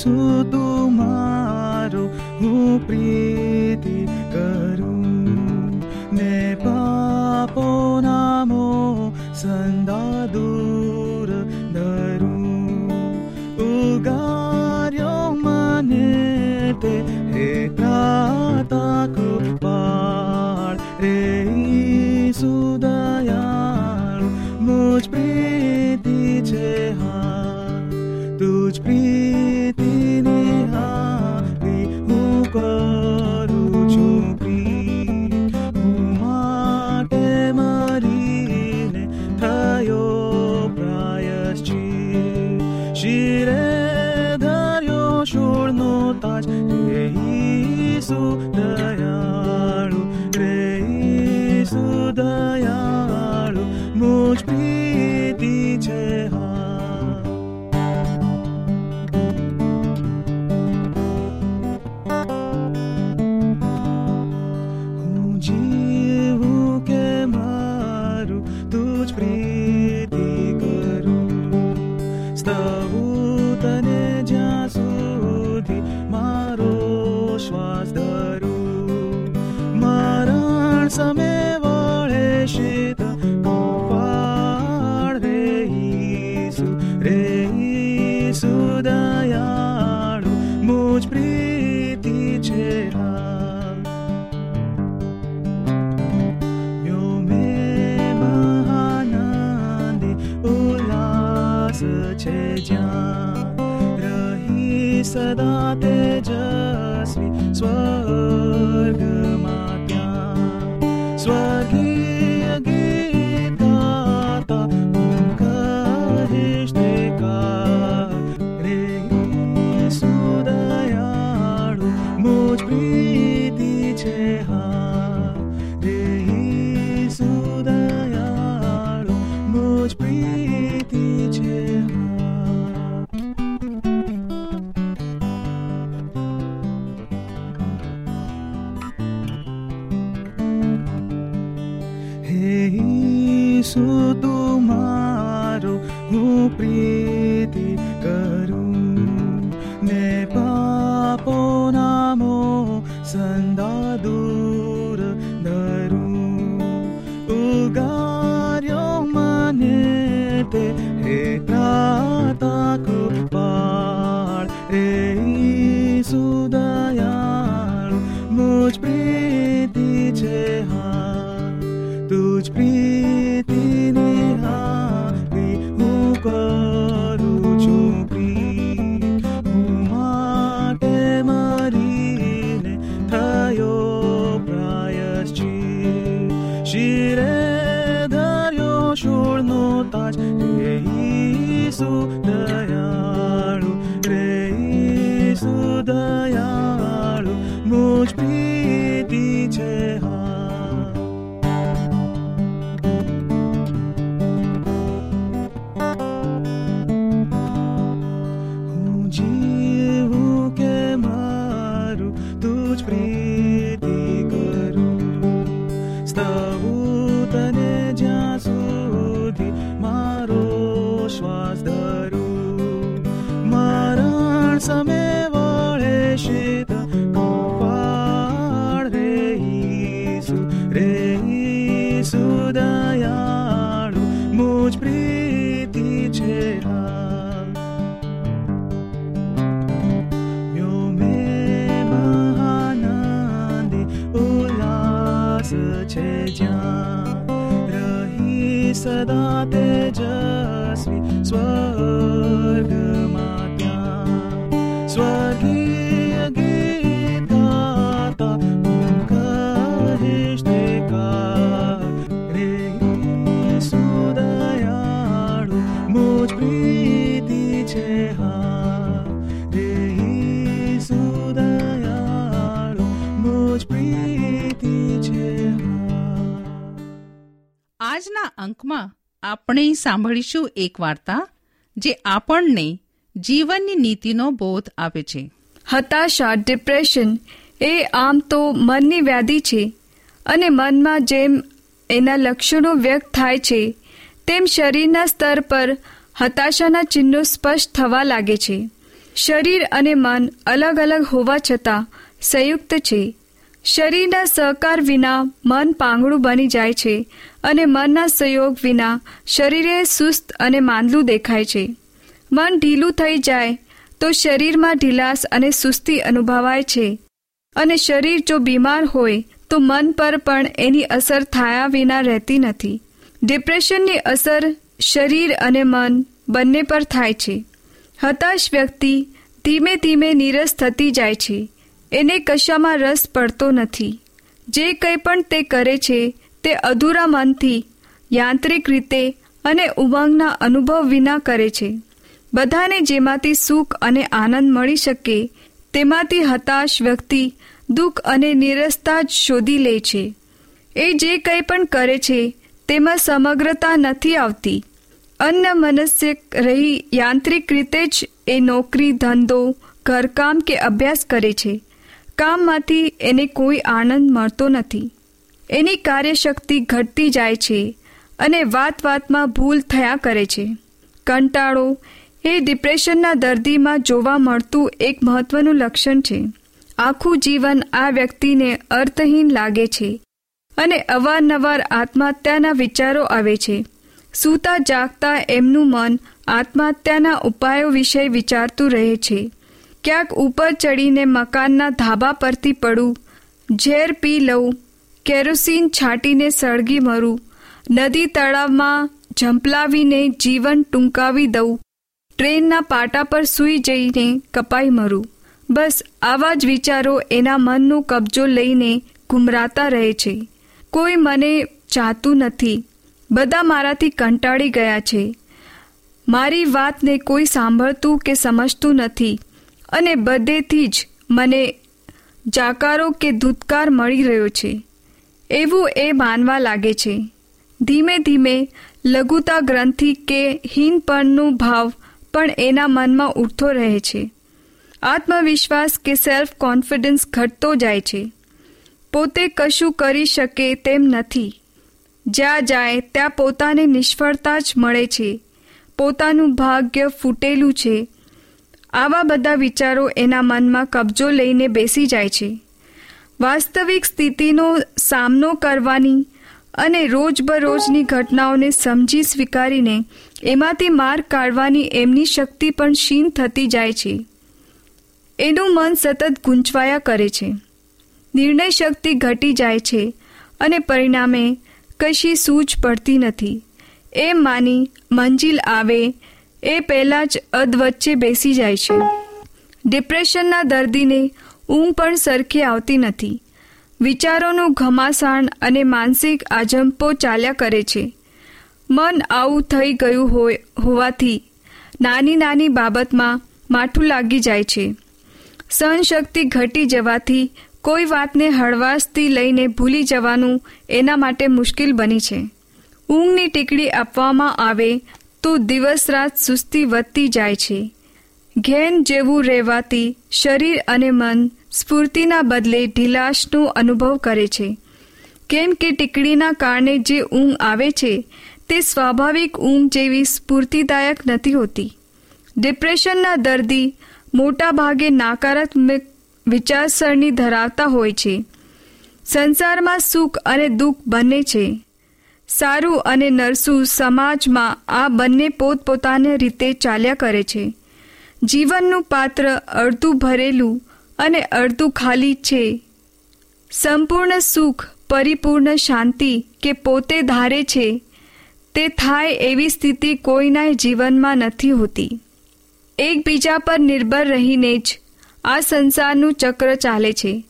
ઈસુ તુમારો હું પ્રીતિ કરું ને પાપો નામો સંદા સમે વળે શીત કપાળ રે ઈસુ રે ઈસુ દયાળુ મુજ પ્રીતિ છે છે જ્યાં રહી સદા તેજસ્વી સ્વર્ગમાં ઈસુ દયાળુ તેજસ્વી સ્વર્ગમાં ત્યાં સ્વર્ગીય ગીત ગાતા હું કહીશ તે કાર છે હા રે સુદયાળુ મુજ પ્રીતિ છે આજના અંકમાં આપણે સાંભળીશું એક વાર્તા જે આપણને જીવનની નીતિનો બોધ આપે છે. હતાશા ડિપ્રેશન એ આમ તો મનની વ્યાધિ છે અને મનમાં જેમ એના લક્ષણો વ્યક્ત થાય છે, તેમ શરીરના સ્તર પર હતાશાના ચિહ્નો સ્પષ્ટ થવા લાગે છે. શરીર અને મન અલગ અલગ હોવા છતાં સંયુક્ત છે. શરીરના સહકાર વિના મન પાંગળું બની જાય છે અને મનના સહયોગ વિના શરીરે સુસ્ત અને માંદલું દેખાય છે. મન ઢીલું થઈ જાય તો શરીરમાં ઢીલાસ અને સુસ્તી અનુભવાય છે. અને શરીર જો બીમાર હોય તો મન પર પણ એની અસર થયા વિના રહેતી નથી. ડિપ્રેશનની અસર શરીર અને મન બંને પર થાય છે. હતાશ વ્યક્તિ ધીમે ધીમે નીરસ થતી જાય છે. એને કશામાં રસ પડતો નથી. જે કંઈ પણ તે કરે છે તે અધૂરા મનથી, યાંત્રિક રીતે અને ઉમંગના અનુભવ વિના કરે છે. બધાને જેમાંથી સુખ અને આનંદ મળી શકે, તેમાંથી હતાશ વ્યક્તિ દુઃખ અને નિરસતા જ શોધી લે છે. એ જે કંઈ પણ કરે છે, તેમાં સમગ્રતા નથી આવતી. અન્ન મનસ્ય રહી યાંત્રિક રીતે જ એ નોકરી, ધંધો, ઘરકામ કે અભ્યાસ કરે છે. કામમાંથી એને કોઈ આનંદ મળતો નથી. એની કાર્યશક્તિ ઘટતી જાય છે અને વાત વાતમાં ભૂલ થયા કરે છે. કંટાળો એ ડિપ્રેશનના દર્દીમાં જોવા મળતું એક મહત્વનું લક્ષણ છે. આખું જીવન આ વ્યક્તિને અર્થહીન લાગે છે અને અવારનવાર આત્મહત્યાના વિચારો આવે છે. સૂતા જાગતા એમનું મન આત્મહત્યાના ઉપાયો વિશે વિચારતું રહે છે. ક્યાંક ઉપર ચડીને મકાનના ધાબા પરથી પડું, ઝેર પી લઉં કેરોસીન છાંટીને સળગી મરું. નદી તળાવમાં ઝંપલાવીને જીવન ટૂંકાવી દઉં. ટ્રેનના પાટા પર સૂઈ જઈને કપાઈ મરું. બસ આવા જ વિચારો એના મનનો કબજો લઈને ગુમરાતા રહે છે. કોઈ મને ચાહતું નથી. બધા મારાથી કંટાળી ગયા છે. મારી વાતને કોઈ સાંભળતું કે સમજતું નથી. અને બધેથી જ મને જાકારો કે ધૂતકાર મળી રહ્યો છે. એવું એ માનવા લાગે છે. ધીમે ધીમે લઘુતા ગ્રંથિ કે હીનપણનો ભાવ પણ એના મનમાં ઉઠતો રહે છે. આત્મવિશ્વાસ કે સેલ્ફ કોન્ફિડન્સ ઘટતો જાય છે. પોતે કશું કરી શકે તેમ નથી. જ્યાં જાય ત્યાં પોતાને નિષ્ફળતા જ મળે છે. પોતાનું ભાગ્ય ફૂટેલું છે. આવા બધા વિચારો એના મનમાં કબજો લઈને બેસી જાય છે. વાસ્તવિક સ્થિતિનો સામનો કરવાની અને રોજબરોજની ઘટનાઓને સમજી સ્વીકારીને એમાંથી માર્ગ કાઢવાની એમની શક્તિ પણ ક્ષીણ થતી જાય છે. એનું મન સતત ગૂંચવાયા કરે છે. નિર્ણય શક્તિ ઘટી જાય છે અને પરિણામે કશી સૂઝ પડતી નથી. એમ માની મંજિલ આવે એ પહેલાં જ અધવચ્ચે બેસી જાય છે. ડિપ્રેશનના દર્દીને ઊંઘ પણ સરખી આવતી નથી. વિચારોનું ઘમાસાણ અને માનસિક આજંપો ચાલ્યા કરે છે. મન આવું થઈ ગયું હોય, હોવાથી નાની નાની બાબતમાં માઠું લાગી જાય છે. સહનશક્તિ ઘટી જવાથી કોઈ વાતને હળવાશથી લઈને ભૂલી જવાનું એના માટે મુશ્કેલ બની છે. ઊંઘની ટીકડી આપવામાં આવે તો દિવસ રાત સુસ્તી વધતી જાય છે. ઘેન જેવું રહેવાથી શરીર અને મન સ્ફૂર્તિના બદલે ઢીલાશનો અનુભવ કરે છે. કેમ કે ટીકડીના કારણે જે ઊંઘ આવે છે, તે સ્વાભાવિક ઊંઘ જેવી સ્ફૂર્તિદાયક નથી હોતી. ડિપ્રેશનના દર્દી મોટા ભાગે નકારાત્મક વિચારસરણી ધરાવતા હોય છે. સંસારમાં સુખ અને દુઃખ બંને છે. સારું અને નરસું સમાજમાં આ બંને પોતપોતાની રીતે ચાલ્યા કરે છે. જીવનનું પાત્ર અડધું ભરેલું અને અડધું ખાલી છે. સંપૂર્ણ સુખ, પરિપૂર્ણ શાંતિ કે પોતે ધારે છે, તે થાય એવી સ્થિતિ કોઈના જીવનમાં નથી હોતી. એકબીજા પર નિર્ભર રહીને જ આ સંસારનું ચક્ર ચાલે છે.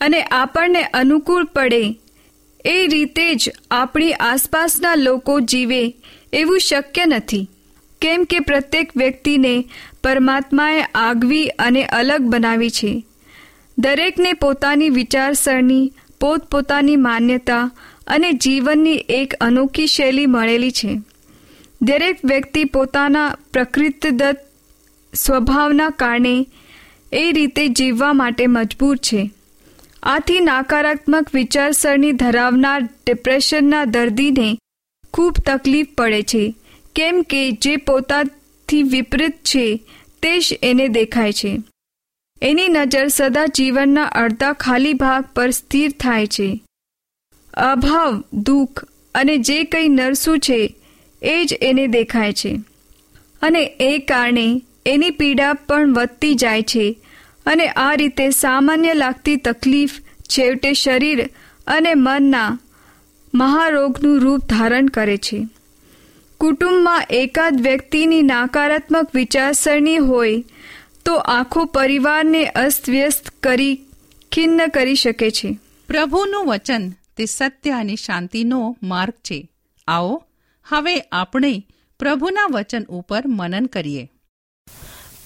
અને આપણને અનુકૂળ પડે એ રીતે જ આપણી આસપાસના લોકો જીવે એવું શક્ય નથી. કેમ કે પ્રત્યેક વ્યક્તિને પરમાત્માએ આગવી અને અલગ બનાવી છે. દરેકને પોતાની વિચારસરણી, પોતપોતાની માન્યતા અને જીવનની એક અનોખી શૈલી મળેલી છે. દરેક વ્યક્તિ પોતાના પ્રકૃતિદત્ત સ્વભાવના કારણે એ રીતે જીવવા માટે મજબૂર છે. આથી નકારાત્મક વિચારસરણી ધરાવનાર ડિપ્રેશનના દર્દીને ખૂબ તકલીફ પડે છે, કેમ કે જે પોતાથી વિપરીત છે, તે જ એને દેખાય છે. એની નજર સદા જીવનના અડધા ખાલી ભાગ પર સ્થિર થાય છે. અભાવ, દુઃખ અને જે કંઈ નરસું છે, એ જ એને દેખાય છે. અને એ કારણે એની પીડા પણ વધતી જાય છે અને આ રીતે સામાન્ય લાગતી તકલીફ છેવટે શરીર અને મનના મહારોગનું રૂપ ધારણ કરે છે. કુટુંબમાં એકાદ વ્યક્તિની નકારાત્મક વિચારસરણી હોય તો આખો પરિવારને અસ્તવ્યસ્ત કરી ખિન્ન કરી શકે છે. પ્રભુનું વચન તે સત્ય અને શાંતિનો માર્ગ છે. આવો હવે આપણે પ્રભુના વચન ઉપર મનન કરીએ.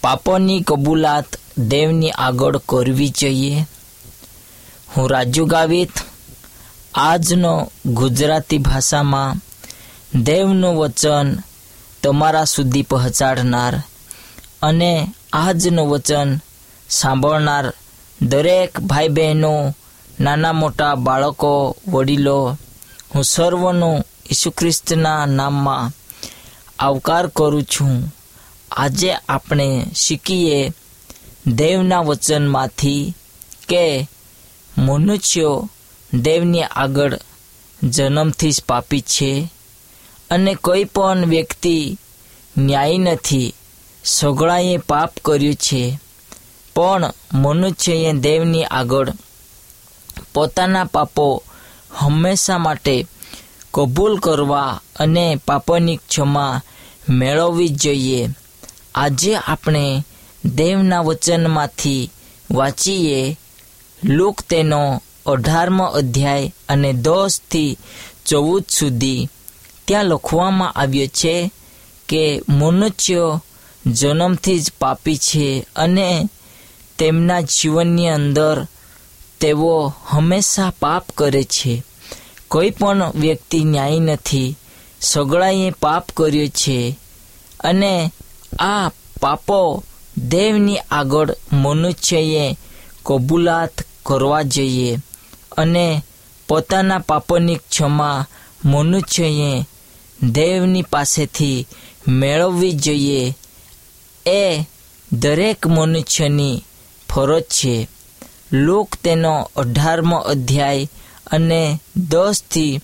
પાપોની કબૂલાત દેવની આગળ કરવી જોઈએ. હું રાજુ ગાવિત આજનો ગુજરાતી ભાષામાં દેવનું વચન તમારા સુધી પહોંચાડનાર અને આજનું વચન સાંભળનાર દરેક ભાઈ બહેનો નાના મોટા બાળકો, વડીલો, હું સર્વનું ઈસુ ખ્રિસ્તના નામમાં આવકાર કરું છું. આજે આપણે શીખીએ દેવના વચનમાંથી કે મનુષ્યો દેવની આગળ જન્મથી જ પાપી છે અને કોઈ પણ વ્યક્તિ ન્યાય નથી. સગળાએ પાપ કર્યું છે. પણ મનુષ્યએ દેવની આગળ પોતાના પાપો હંમેશા માટે કબૂલ કરવા અને પાપોની ક્ષમા મેળવવી જોઈએ. આજે આપણે દેવના વચનમાંથી વાંચીએ લુક તેનો અઢારમો અધ્યાય અને દસથી ચૌદ સુધી. ત્યાં લખવામાં આવ્યો છે કે મનુષ્યો જન્મથી જ પાપી છે અને તેમના જીવનની અંદર તેઓ હંમેશા પાપ કરે છે. કોઈ પણ વ્યક્તિ ન્યાય નથી, સગળાએ પાપ કર્યો છે અને આ પાપો દેવની આગળ મનુષ્યએ કબૂલાત કરવા જોઈએ અને પોતાના પાપોની ક્ષમા મનુષ્યએ દેવની પાસેથી મેળવવી જોઈએ. એ દરેક મનુષ્યની ફરજ છે. લોક તેનો અઢારમો અધ્યાય અને દસથી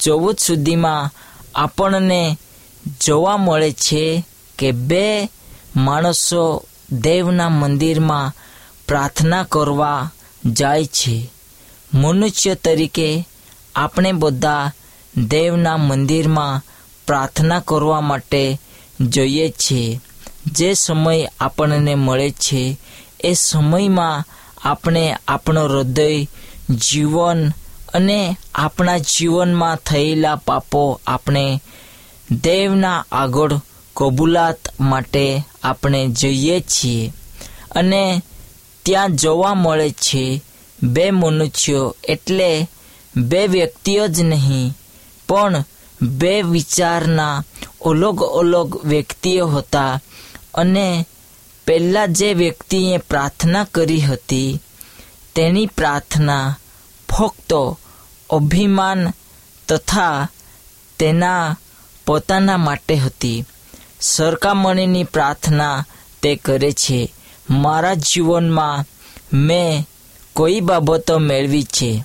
ચૌદ સુધીમાં આપણને જોવા મળે છે કે બે માણસો દેવના મંદિરમાં પ્રાર્થના કરવા જાય છે. મનુષ્ય તરીકે આપણે બધા દેવના મંદિરમાં પ્રાર્થના કરવા માટે જોઈએ છીએ જે સમય આપણને મળે છે, એ સમયમાં આપણે આપણો હૃદય, જીવન અને આપણા જીવનમાં થયેલા પાપો આપણે દેવના આગળ કબૂલાત માટે આપણે જઈએ છીએ. અને ત્યાં જોવા મળે છે, બે મનુષ્યો એટલે બે વ્યક્તિઓ જ નહીં, પણ બે વિચારના અલગ અલગ વ્યક્તિઓ હતા. અને પહેલાં જે વ્યક્તિએ પ્રાર્થના કરી હતી, તેની પ્રાર્થના ફક્ત અભિમાન તથા તેના પોતાના માટે હતી. સરકામણીની પ્રાર્થના તે કરે છે, મારા જીવનમાં મેં કોઈ બાબતો મેળવી છે.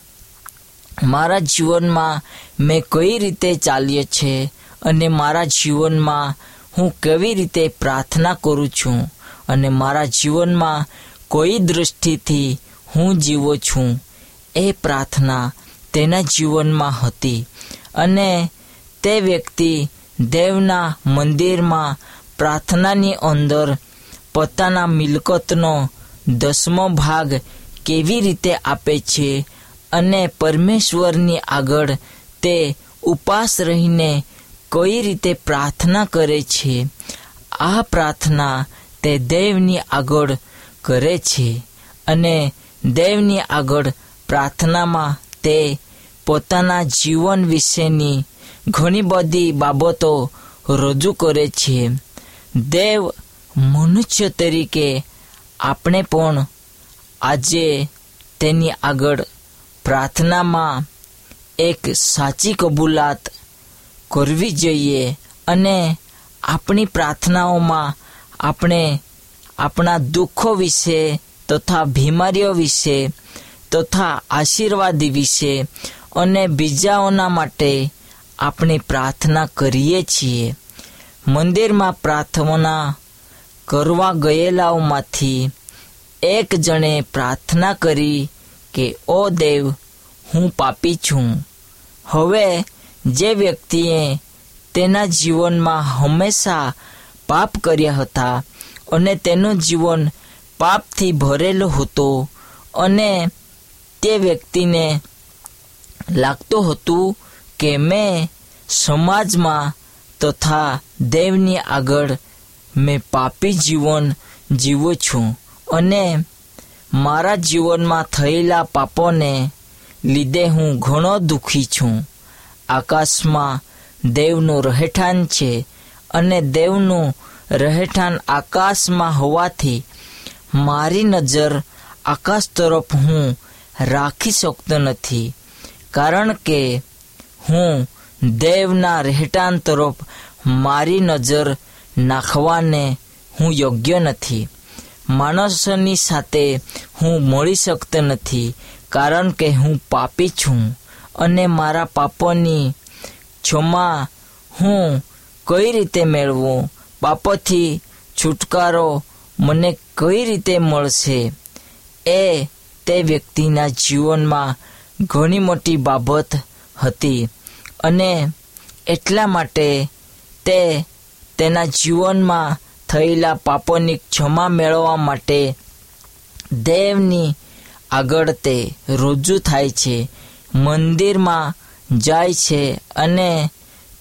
મારા જીવનમાં મેં કઈ રીતે ચાલ્યો છે અને મારા જીવનમાં હું કેવી રીતે પ્રાર્થના કરું છું અને મારા જીવનમાં કોઈ દૃષ્ટિથી હું જીવો છું, એ પ્રાર્થના તેના જીવનમાં હતી. અને તે વ્યક્તિ દેવના મંદિરમાં પ્રાર્થનાની અંદર પોતાના મિલકતનો દસમો ભાગ કેવી રીતે આપે છે અને પરમેશ્વરની આગળ તે ઉપાસ રહીને કઈ રીતે પ્રાર્થના કરે છે? આ પ્રાર્થના તે દેવની આગળ કરે છે અને દેવની આગળ પ્રાર્થનામાં તે પોતાના જીવન વિશેની ઘણી બધી બાબતો રજૂ કરે છે. દેવ મનુષ્ય તરીકે આપણે પણ આજે તેની આગળ પ્રાર્થનામાં એક સાચી કબૂલાત કરવી જોઈએ અને આપણી પ્રાર્થનાઓમાં આપણે આપણા દુઃખો વિશે તથા બીમારીઓ વિશે તથા આશીર્વાદ વિશે અને બીજાઓના માટે આપણે પ્રાર્થના કરીએ છીએ. મંદિરમાં પ્રાર્થના કરવા ગયેલાઓમાંથી એક જણે પ્રાર્થના કરી કે, ઓ દેવ, હું પાપી છું. હવે જે વ્યક્તિએ તેના જીવનમાં હંમેશા પાપ કર્યા હતા અને તેનું જીવન પાપથી ભરેલું હતું અને તે વ્યક્તિને લાગતું હતું કે મેં સમાજમાં તથા દેવની આગળ મેં પાપી જીવન જીવું છું અને મારા જીવનમાં થયેલા પાપોને લીધે હું ઘણો દુઃખી છું. આકાશમાં દેવનું રહેઠાણ છે અને દેવનું રહેઠાણ આકાશમાં હોવાથી મારી નજર આકાશ તરફ હું રાખી શકતો નથી, કારણ કે હું દેવના રહેઠાણ તરફ મારી નજર નાખવાને હું યોગ્ય નથી. માણસની સાથે હું મળી શકતો નથી, કારણ કે હું પાપી છું. અને મારા પાપોની ક્ષમા હું કઈ રીતે મેળવું? પાપોથી છુટકારો મને કઈ રીતે મળશે? એ તે વ્યક્તિના જીવનમાં ઘણી મોટી બાબત હતી અને એટલા માટે તે તેના જીવનમાં થયેલા પાપોની ક્ષમા મેળવવા માટે દેવની આગળ તે રજૂ થાય છે. મંદિરમાં જાય છે અને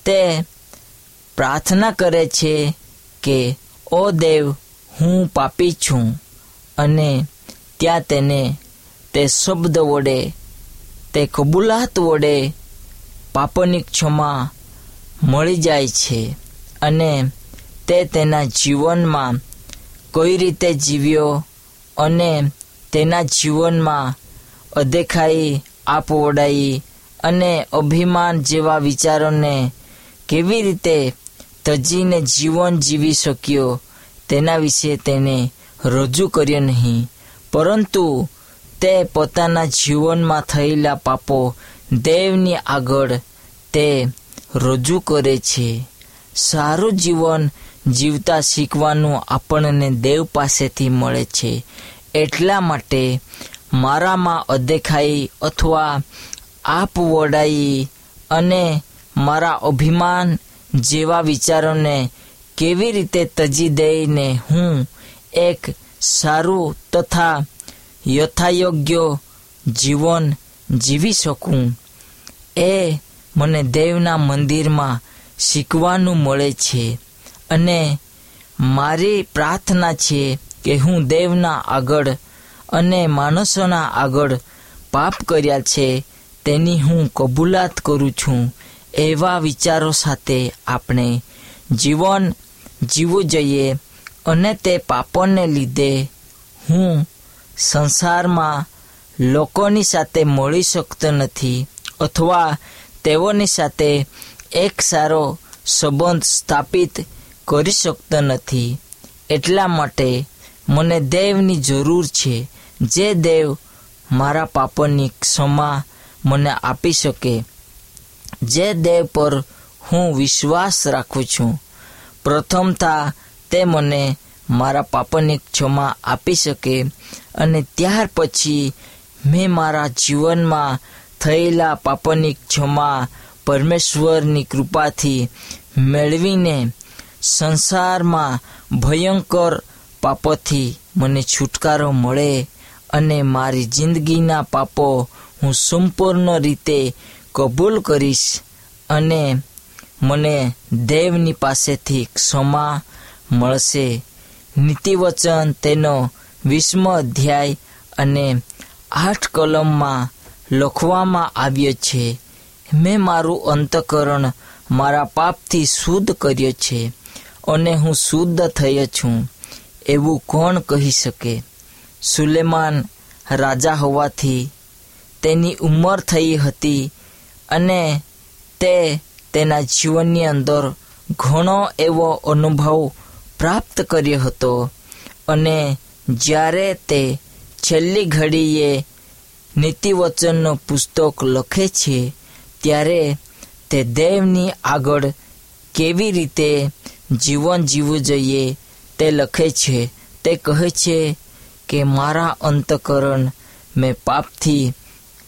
તે પ્રાર્થના કરે છે કે, ઓ દેવ, હું પાપી છું. અને ત્યાં તેને તે શબ્દ વડે, તે કબૂલાત વડે પાપની ક્ષમા મળી જાય છે અને તે તેના જીવનમાં કઈ રીતે જીવ્યો અને તેના જીવનમાં અદેખાઈ આપવડાઈ અને અભિમાન જેવા વિચારોને કેવી રીતે તજીને જીવન જીવી શક્યો તેના વિશે તેને રજૂ કર્યો નહીં. પરંતુ તે પોતાના જીવનમાં થયેલા પાપો દેવની આગળ તે રજૂ કરે છે. સારું જીવન જીવતા શીખવાનું આપણને દેવ પાસેથી મળે છે. એટલા માટે મારામાં અદેખાઈ અથવા આપવડાઈ અને મારા અભિમાન જેવા વિચારોને કેવી રીતે તજી દઈને હું એક સારું તથા યથાયોગ્ય જીવન જીવી શકું? એ મને દેવના મંદિરમાં શીખવાનું મળે છે અને મારી પ્રાર્થના છે કે હું દેવના આગળ અને માણસોના આગળ પાપ કર્યા છે, તેની હું કબૂલાત કરું છું, એવા વિચારો સાથે આપણે જીવન જીવવું જોઈએ અને તે પાપોને લીધે હું સંસારમાં લોકોની સાથે મળી શકતો નથી અથવા તેઓની સાથે એક સારો સંબંધ સ્થાપિત કરી શકતો નથી. એટલા માટે મને દેવની જરૂર છે. જે દેવ મારા પાપોની ક્ષમા મને આપી શકે, જે દેવ પર હું વિશ્વાસ રાખું છું પ્રથમતા તે મને મારા પાપની ક્ષમા આપી શકે અને ત્યાર પછી મેં મારા જીવનમાં થયેલા પાપની ક્ષમા પરમેશ્વરની કૃપાથી મેળવીને સંસારમાં ભયંકર પાપોથી મને છુટકારો મળે અને મારી જિંદગીના પાપો હું સંપૂર્ણ રીતે કબૂલ કરીશ અને મને દેવની પાસેથી ક્ષમા મળશે. નીતિવચન તેનો વિસ્મ અધ્યાય અને આઠ કલમમાં લખવામાં આવ્યો છે, મેં મારું અંતકરણ મારા પાપથી શુદ્ધ કર્યો છે અને હું શુદ્ધ થયો છું. એવું કોણ કહી શકે? સુલેમાન રાજા હોવાથી તેની ઉંમર થઈ હતી અને તે તેના જીવનની અંદર ઘણો એવો અનુભવ પ્રાપ્ત કર્યો હતો. અને જ્યારે તે છેલ્લી ઘડીએ નીતિવચનનું પુસ્તક લખે છે, ત્યારે તે દેવની આગળ કેવી રીતે જીવન જીવવું જોઈએ તે લખે છે. તે કહે છે કે મારા અંતકરણ મેં પાપથી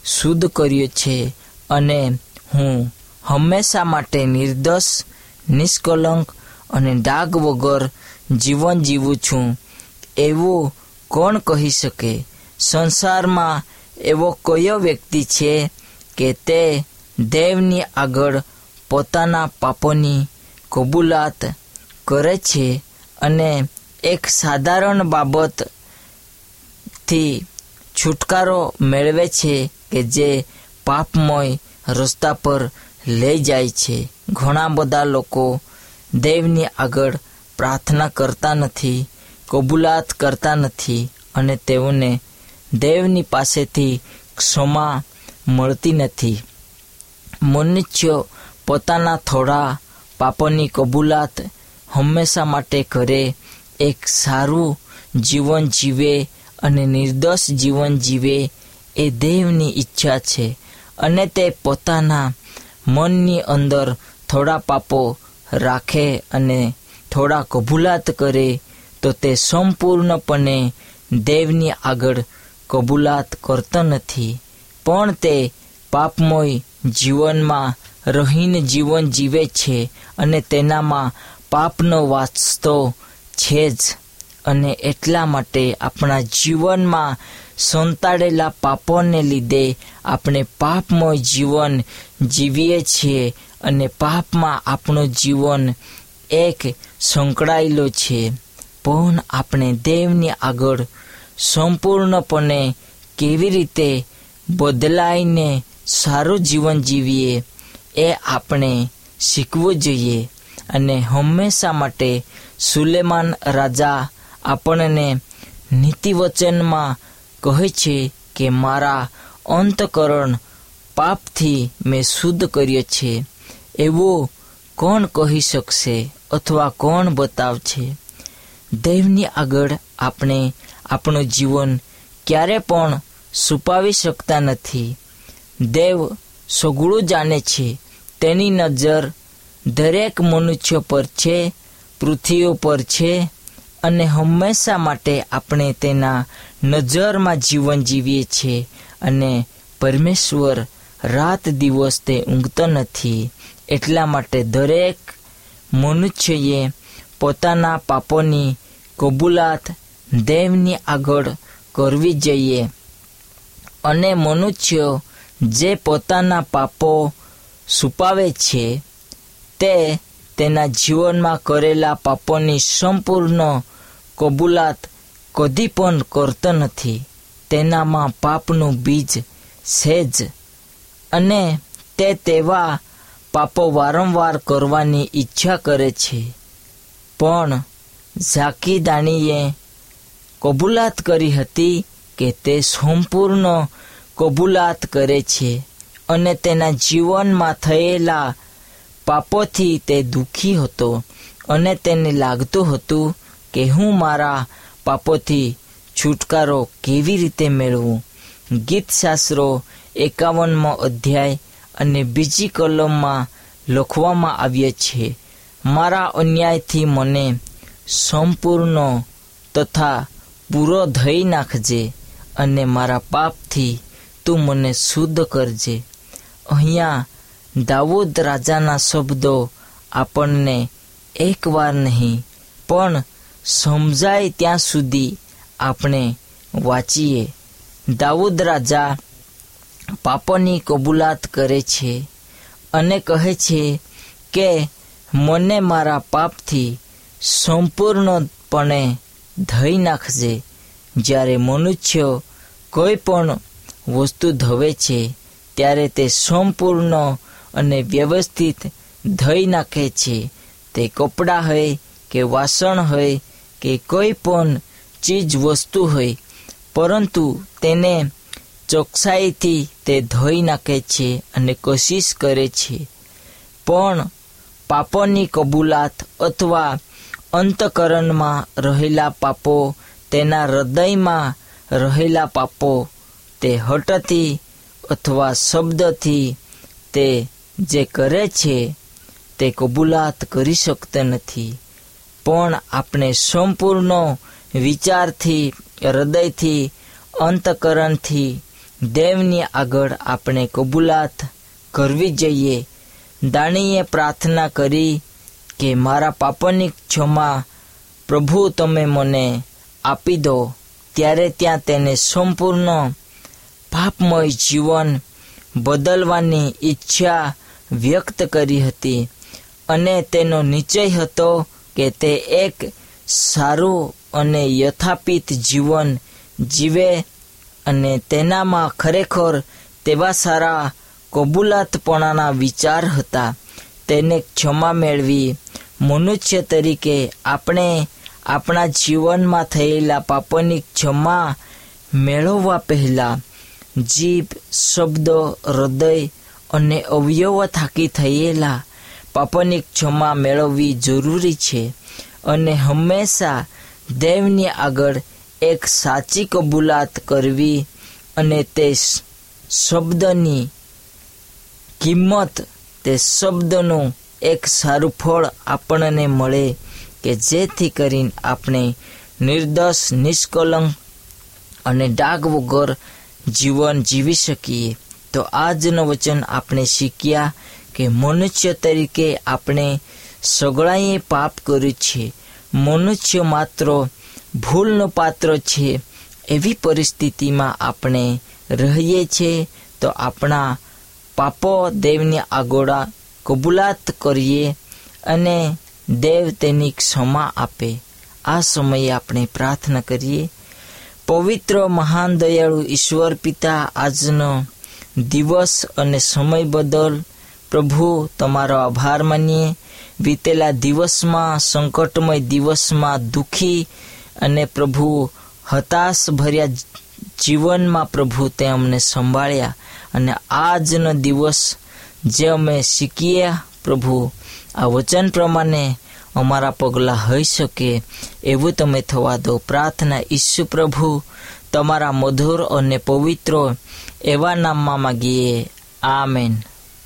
શુદ્ધ કર્યું છે અને હું હંમેશા માટે નિર્દોષ, નિષ્કલંક અને ડાઘ વગર જીવન જીવું છું. એવું કોણ કહી શકે? સંસારમાં એવો કયો વ્યક્તિ છે કે તે દેવની આગળ પોતાના પાપોની કબૂલાત કરે છે અને એક સાધારણ બાબતથી છુટકારો મેળવે છે કે જે પાપમય રસ્તા પર લઈ જાય છે. ઘણા બધા લોકો દેવની આગળ પ્રાર્થના કરતા નથી, કબૂલાત કરતા નથી અને તેઓને દેવની પાસેથી ક્ષમા મળતી નથી. મનુષ્ય પોતાના થોડા પાપોની કબૂલાત હંમેશા માટે કરે, એક સારું જીવન જીવે અને નિર્દોષ જીવન જીવે એ દેવની ઈચ્છા છે. અને તે પોતાના મનની અંદર થોડા પાપો રાખે અને થોડા કબૂલાત કરે, તો તે સંપૂર્ણપણે દેવની આગળ કબૂલાત કરતો નથી. પણ તે પાપમય જીવનમાં રહીને જીવન જીવે છે અને તેનામાં પાપનો વાસ્તો છે જ. અને એટલા માટે આપણા જીવનમાં સંતાડેલા પાપોને લીધે આપણે પાપમય જીવન જીવીએ છીએ અને પાપમાં આપણું જીવન એક સંકળાયેલો છે. પણ આપણે દેવની આગળ સંપૂર્ણપણે કેવી રીતે બદલાઈને સારું જીવન જીવીએ એ આપણે શીખવું જોઈએ. અને હંમેશા માટે સુલેમાન રાજા આપણને નીતિવચનમાં કહે છે કે મારા અંતકરણ પાપથી મેં શુદ્ધ કર્યો છે. એવો કોણ કહી શકશે અથવા કોણ બતાવશે? દૈવની આગળ આપણે આપણું જીવન ક્યારે પણ છુપાવી શકતા નથી. દેવ સગળું જાણે છે, તેની નજર દરેક મનુષ્ય પર છે, પૃથ્વીઓ પર છે અને હંમેશા માટે આપણે તેના નજરમાં જીવન જીવીએ છીએ અને પરમેશ્વર રાત દિવસ તે ઊંઘતો નથી. એટલા માટે દરેક મનુષ્યએ પોતાના પાપોની કબૂલાત દેવની આગળ કરવી જોઈએ. અને મનુષ્ય જે પોતાના પાપો છુપાવે છે, તે તેના જીવનમાં કરેલા પાપોની સંપૂર્ણ કબૂલાત કદી પણ કરતો નથી. તેનામાં પાપનું બીજ છે જ અને તે તેવા પાપો વારંવાર કરવાની ઈચ્છા કરે છે. પણ ઝાકીદાણીએ કબૂલાત કરી હતી કે તે સંપૂર્ણ કબૂલાત કરે છે અને તેના જીવનમાં થયેલા પાપોથી તે દુઃખી હતો અને તેને લાગતું હતું કે હું મારા પાપોથી છુટકારો કેવી રીતે મેળવું? ગીતશાસ્ત્રો એકાવનમો અધ્યાય અને બીજી કલમમાં લખવામાં આવ્યા છે, મારા અન્યાયથી મને સંપૂર્ણ તથા પૂરો ધઈ નાખજે અને મારા પાપથી તું મને શુદ્ધ કરજે. અહીંયા દાઉદ રાજાના શબ્દો આપણને એકવાર નહીં, પણ સમજાય ત્યાં સુધી આપણે વાંચીએ. દાઉદ રાજા પાપની કબૂલાત કરે છે અને કહે છે કે, મને મારા પાપથી સંપૂર્ણપણે ધઈ નાખજે. જ્યારે મનુષ્ય કોઈ પણ વસ્તુ ધવે છે, ત્યારે તે સંપૂર્ણ અને વ્યવસ્થિત ધઈ નાખે છે. તે કપડાં હોય કે વાસણ હોય કે કોઈ પણ ચીજ વસ્તુ હોય, પરંતુ તેને ચોકસાઈથી તે ધોઈ નાખે છે અને કોશિશ કરે છે. પણ પાપોની કબૂલાત અથવા અંતકરણમાં રહેલા પાપો તેના હૃદયમાં રહેલા પાપો તે હટથી અથવા શબ્દથી તે જે કરે છે તે કબૂલાત કરી શકતા નથી. પણ આપણે સંપૂર્ણ વિચારથી, હૃદયથી, અંતકરણથી દેવની આગળ આપણે કબૂલાત કરવી જોઈએ. દાણીએ પ્રાર્થના કરી કે મારા પાપની ક્ષમા પ્રભુ તમે મને આપી દો. ત્યારે ત્યાં તેને સંપૂર્ણ પાપમય જીવન બદલવાની ઈચ્છા વ્યક્ત કરી હતી અને તેનો નિશ્ચય હતો કે તે એક સારું અને યથાપિત જીવન જીવે અને તેનામાં ખરેખર તેવા સારા કબૂલાતપણાના વિચાર હતા. તેને ક્ષમા મેળવી મનુષ્ય તરીકે આપણે આપણા જીવનમાં થયેલા પાપોની ક્ષમા મેળવવા પહેલાં જીભ, શબ્દો, હૃદય અને અવયવો થાકી થયેલા પાપોની ક્ષમા મેળવવી જરૂરી છે અને હંમેશા દેવની આગળ એક સાચી કબૂલાત કરવી અને તે શબ્દની કિંમત, તે શબ્દનું એક સારું ફળ આપણને મળે કે જેથી કરીને આપણે નિર્દોષ, નિષ્કલંક અને ડાઘ વગર જીવન જીવી શકીએ. તો આજનું વચન આપણે શીખ્યા કે મનુષ્ય તરીકે આપણે સગળાએ પાપ કર્યું છે. મનુષ્ય માત્ર ભૂલનો પાત્ર છે. એવી પરિસ્થિતિમાં આપણે રહીએ છીએ તો આપણા પાપો દેવની આગોડા કબૂલાત કરીએ અને દેવ તેની ક્ષમા આપે. આ સમયે આપણે પ્રાર્થના કરીએ. પવિત્ર મહાન દયાળુ ઈશ્વર પિતા આજનો દિવસ અને સમય બદલ પ્રભુ, તમારો આભાર માનીએ. વીતેલા દિવસમાં, સંકટમય દિવસમાં દુઃખી અને પ્રભુ હતાશ ભર્યા જીવનમાં પ્રભુ તે અમને સંભાળ્યા અને આજનો દિવસ જે અમે શીખીએ પ્રભુ, આ વચન પ્રમાણે અમારા પગલાં હોઈ શકે એવું તમે થવા દો. પ્રાર્થના ઈસુ પ્રભુ, તમારા મધુર અને પવિત્ર એવા નામમાં માગીએ. આમેન.